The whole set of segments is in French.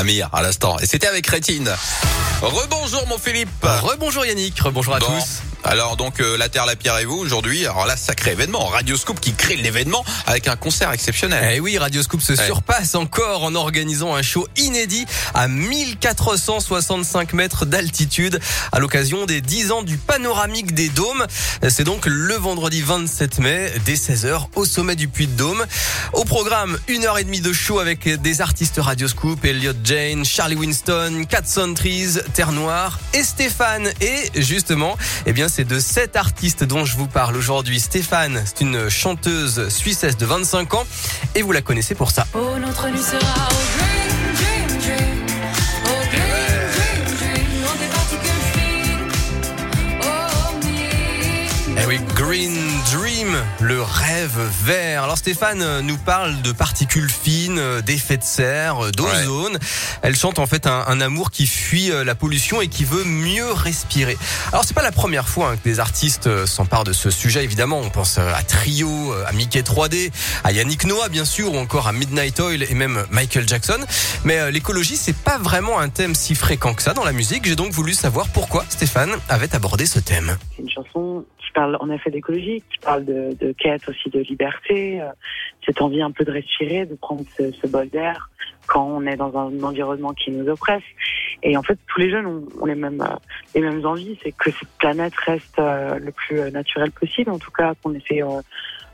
Amir à l'instant. Et c'était avec Rétine. Rebonjour mon Philippe. Rebonjour Yannick, rebonjour à Bon. tous. Alors donc euh, la Terre, la Pierre et vous aujourd'hui. Alors là, sacré événement. Radio Scoop qui crée l'événement avec un concert exceptionnel. Eh oui, Radio Scoop se Ouais. surpasse encore en organisant un show inédit à 1465 mètres d'altitude à l'occasion des 10 ans du panoramique des dômes. C'est donc le vendredi 27 mai dès 16h au sommet du Puy de Dôme. Au programme, une heure et demie de show avec des artistes Radio Scoop, Elliot Jane, Charlie Winston, Cat Trees, Terre Noire et Stéphane. Et justement, eh bien, c'est de cet artiste dont je vous parle aujourd'hui. Stéphane, c'est une chanteuse suissesse de 25 ans et vous la connaissez pour ça. Oh, notre sera au oui, Green Dream, le rêve vert. Alors Stéphane euh, nous parle de particules fines, euh, d'effets de serre, euh, d'ozone. Elle chante en fait un, un amour qui fuit la pollution et qui veut mieux respirer. Alors c'est pas la première fois hein, que des artistes s'emparent de ce sujet. Évidemment, on pense à Trio, à Mickey 3D, à Yannick Noah bien sûr, ou encore à Midnight Oil et même Michael Jackson. Mais euh, l'écologie, c'est pas vraiment un thème si fréquent que ça dans la musique. J'ai donc voulu savoir pourquoi Stéphane avait abordé ce thème. C'est une chanson qui parle en effet d'écologie, qui parle de, quête aussi de liberté, euh, cette envie un peu de respirer, de prendre ce, bol d'air quand on est dans un environnement qui nous oppresse. Et en fait, tous les jeunes ont, les mêmes euh, les mêmes envies, c'est que cette planète reste euh, le plus naturelle possible, en tout cas qu'on essaie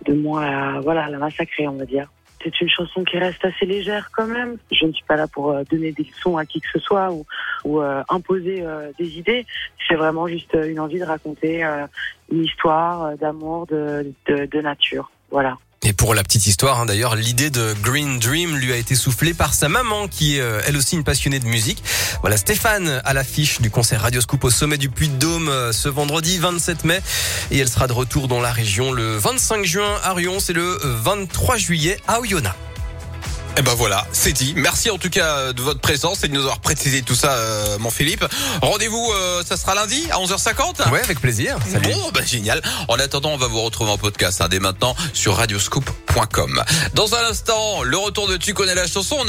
de moins voilà la massacrer, on va dire. C'est une chanson qui reste assez légère quand même. Je ne suis pas là pour euh, donner des leçons à qui que ce soit ou, euh, imposer euh, des idées. C'est vraiment juste une envie de raconter une histoire d'amour, de, de, de nature. Voilà. Et pour la petite histoire, hein, d'ailleurs, l'idée de Green Dream lui a été soufflée par sa maman, qui est euh, elle aussi une passionnée de musique. Voilà, Stéphane à l'affiche du concert Radio Scoop au sommet du Puy de Dôme euh, ce vendredi 27 mai. Et elle sera de retour dans la région le 25 juin à Rion, c'est le 23 juillet à Oyonnax. Et ben voilà, c'est dit. Merci en tout cas de votre présence et de nous avoir précisé tout ça, euh, mon Philippe. Rendez-vous, euh, ça sera lundi à 11h50 Ouais, avec plaisir. Salut. Bon, bah génial. En attendant, on va vous retrouver en podcast hein, dès maintenant sur radioscoop.com. Dans un instant, le retour de Tu connais la chanson. On a